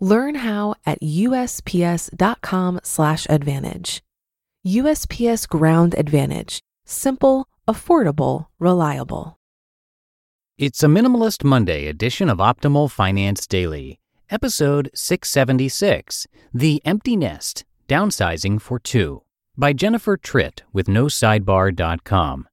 Learn how at usps.com/advantage. USPS Ground Advantage: simple, affordable, reliable. It's a Minimalist Monday edition of Optimal Finance Daily, episode 676 The Empty Nest Downsizing for Two by Jennifer Tritt with NoSidebar.com.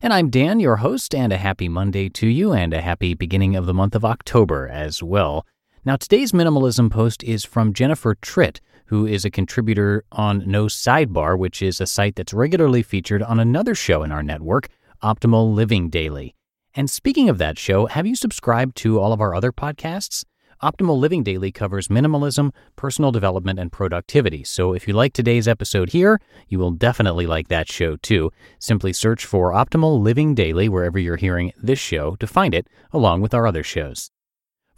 And I'm Dan, your host, and a happy Monday to you, and a happy beginning of the month of October as well. Now, today's minimalism post is from Jennifer Tritt, who is a contributor on No Sidebar, which is a site that's regularly featured on another show in our network, Optimal Living Daily. And speaking of that show, have you subscribed to all of our other podcasts? Optimal Living Daily covers minimalism, personal development, and productivity. So if you like today's episode here, you will definitely like that show too. Simply search for Optimal Living Daily wherever you're hearing this show to find it, along with our other shows.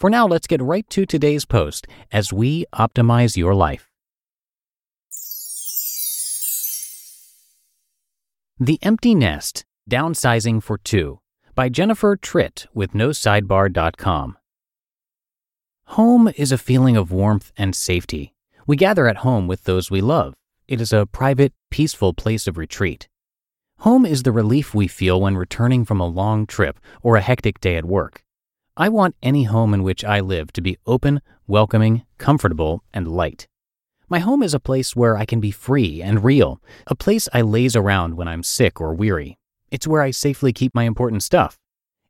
For now, let's get right to today's post as we optimize your life. The Empty Nest Downsizing for Two by Jennifer Tritt with NoSidebar.com. Home is a feeling of warmth and safety. We gather at home with those we love. It is a private, peaceful place of retreat. Home is the relief we feel when returning from a long trip or a hectic day at work. I want any home in which I live to be open, welcoming, comfortable, and light. My home is a place where I can be free and real, a place I laze around when I'm sick or weary. It's where I safely keep my important stuff.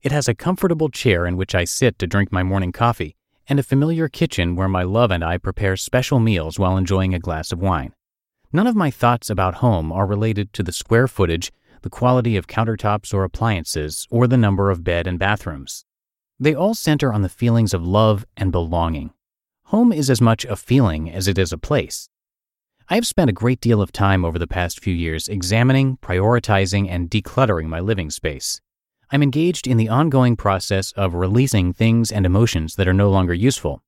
It has a comfortable chair in which I sit to drink my morning coffee, and a familiar kitchen where my love and I prepare special meals while enjoying a glass of wine. None of my thoughts about home are related to the square footage, the quality of countertops or appliances, or the number of bed and bathrooms. They all center on the feelings of love and belonging. Home is as much a feeling as it is a place. I have spent a great deal of time over the past few years examining, prioritizing, and decluttering my living space. I'm engaged in the ongoing process of releasing things and emotions that are no longer useful.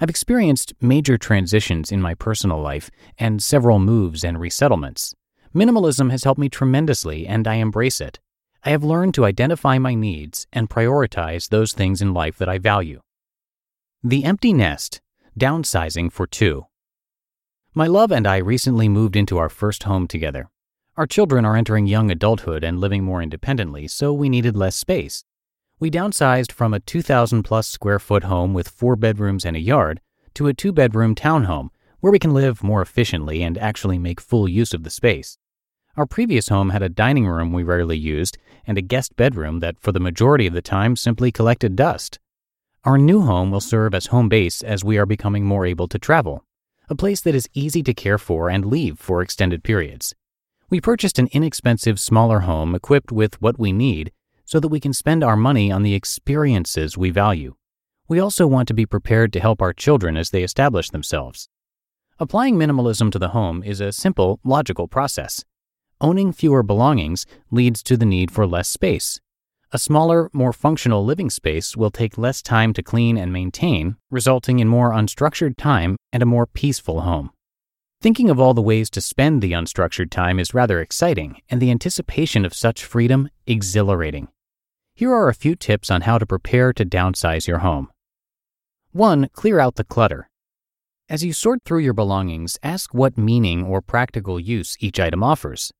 I've experienced major transitions in my personal life and several moves and resettlements. Minimalism has helped me tremendously, and I embrace it. I have learned to identify my needs and prioritize those things in life that I value. The Empty Nest Downsizing for Two. My love and I recently moved into our first home together. Our children are entering young adulthood and living more independently, so we needed less space. We downsized from a 2,000 plus square foot home with four bedrooms and a yard to a two bedroom townhome where we can live more efficiently and actually make full use of the space. Our previous home had a dining room we rarely used and a guest bedroom that, for the majority of the time, simply collected dust. Our new home will serve as home base as we are becoming more able to travel, a place that is easy to care for and leave for extended periods. We purchased an inexpensive, smaller home equipped with what we need so that we can spend our money on the experiences we value. We also want to be prepared to help our children as they establish themselves. Applying minimalism to the home is a simple, logical process. Owning fewer belongings leads to the need for less space. A smaller, more functional living space will take less time to clean and maintain, resulting in more unstructured time and a more peaceful home. Thinking of all the ways to spend the unstructured time is rather exciting, and the anticipation of such freedom exhilarating. Here are a few tips on how to prepare to downsize your home. 1. Clear out the clutter. As you sort through your belongings, ask what meaning or practical use each item offers.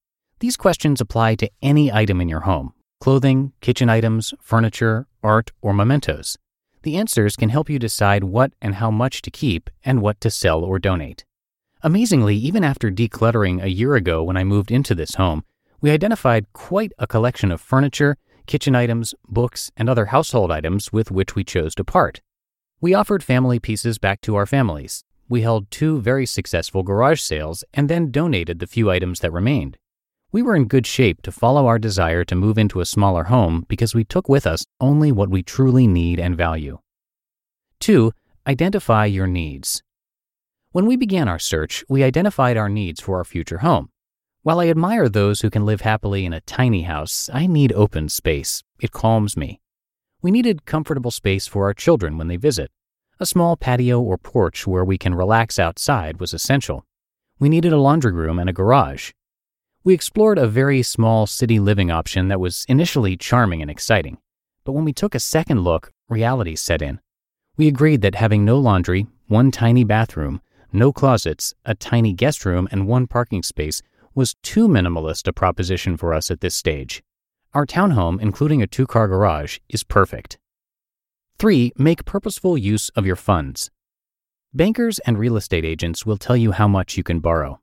These questions apply to any item in your home clothing, kitchen items, furniture, art, or mementos. The answers can help you decide what and how much to keep and what to sell or donate. Amazingly, even after decluttering a year ago when I moved into this home, we identified quite a collection of furniture, kitchen items, books, and other household items with which we chose to part. We offered family pieces back to our families. We held two very successful garage sales and then donated the few items that remained. We were in good shape to follow our desire to move into a smaller home because we took with us only what we truly need and value. 2. Identify your needs. When we began our search, we identified our needs for our future home. While I admire those who can live happily in a tiny house, I need open space. It calms me. We needed comfortable space for our children when they visit. A small patio or porch where we can relax outside was essential. We needed a laundry room and a garage. We explored a very small city living option that was initially charming and exciting. But when we took a second look, reality set in. We agreed that having no laundry, one tiny bathroom, no closets, a tiny guest room, and one parking space was too minimalist a proposition for us at this stage. Our townhome, including a two car garage, is perfect. 3. Make purposeful use of your funds. Bankers and real estate agents will tell you how much you can borrow.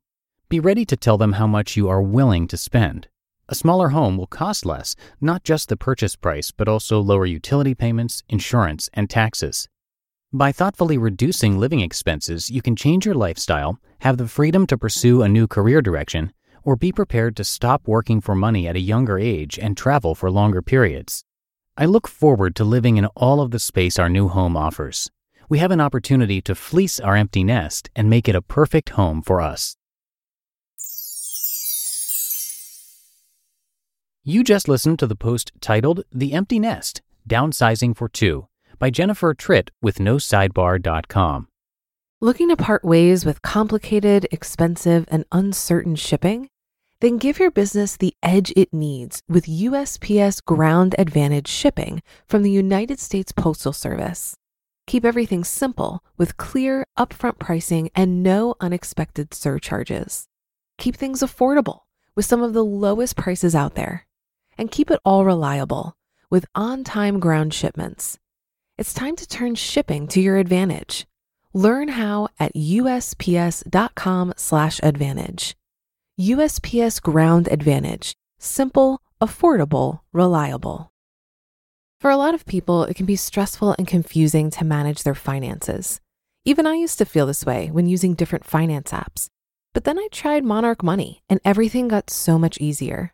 Be ready to tell them how much you are willing to spend. A smaller home will cost less, not just the purchase price, but also lower utility payments, insurance, and taxes. By thoughtfully reducing living expenses, you can change your lifestyle, have the freedom to pursue a new career direction, or be prepared to stop working for money at a younger age and travel for longer periods. I look forward to living in all of the space our new home offers. We have an opportunity to fleece our empty nest and make it a perfect home for us. You just listened to the post titled The Empty Nest Downsizing for Two by Jennifer Tritt with NoSidebar.com. Looking to part ways with complicated, expensive, and uncertain shipping? Then give your business the edge it needs with USPS Ground Advantage shipping from the United States Postal Service. Keep everything simple with clear, upfront pricing and no unexpected surcharges. Keep things affordable with some of the lowest prices out there and keep it all reliable with on time ground shipments. It's time to turn shipping to your advantage. Learn how at usps.com/advantage. USPS Ground Advantage: simple, affordable, reliable. For a lot of people, it can be stressful and confusing to manage their finances. Even I used to feel this way when using different finance apps. But then I tried Monarch Money and everything got so much easier.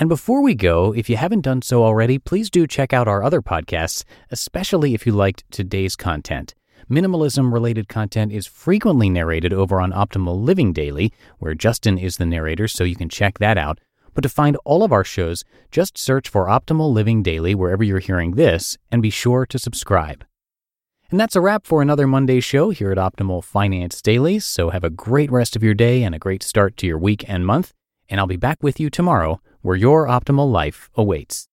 And before we go, if you haven't done so already, please do check out our other podcasts, especially if you liked today's content. Minimalism related content is frequently narrated over on Optimal Living Daily, where Justin is the narrator, so you can check that out. But to find all of our shows, just search for Optimal Living Daily wherever you're hearing this and be sure to subscribe. And that's a wrap for another Monday show here at Optimal Finance Daily. So have a great rest of your day and a great start to your week and month. And I'll be back with you tomorrow where your optimal life awaits.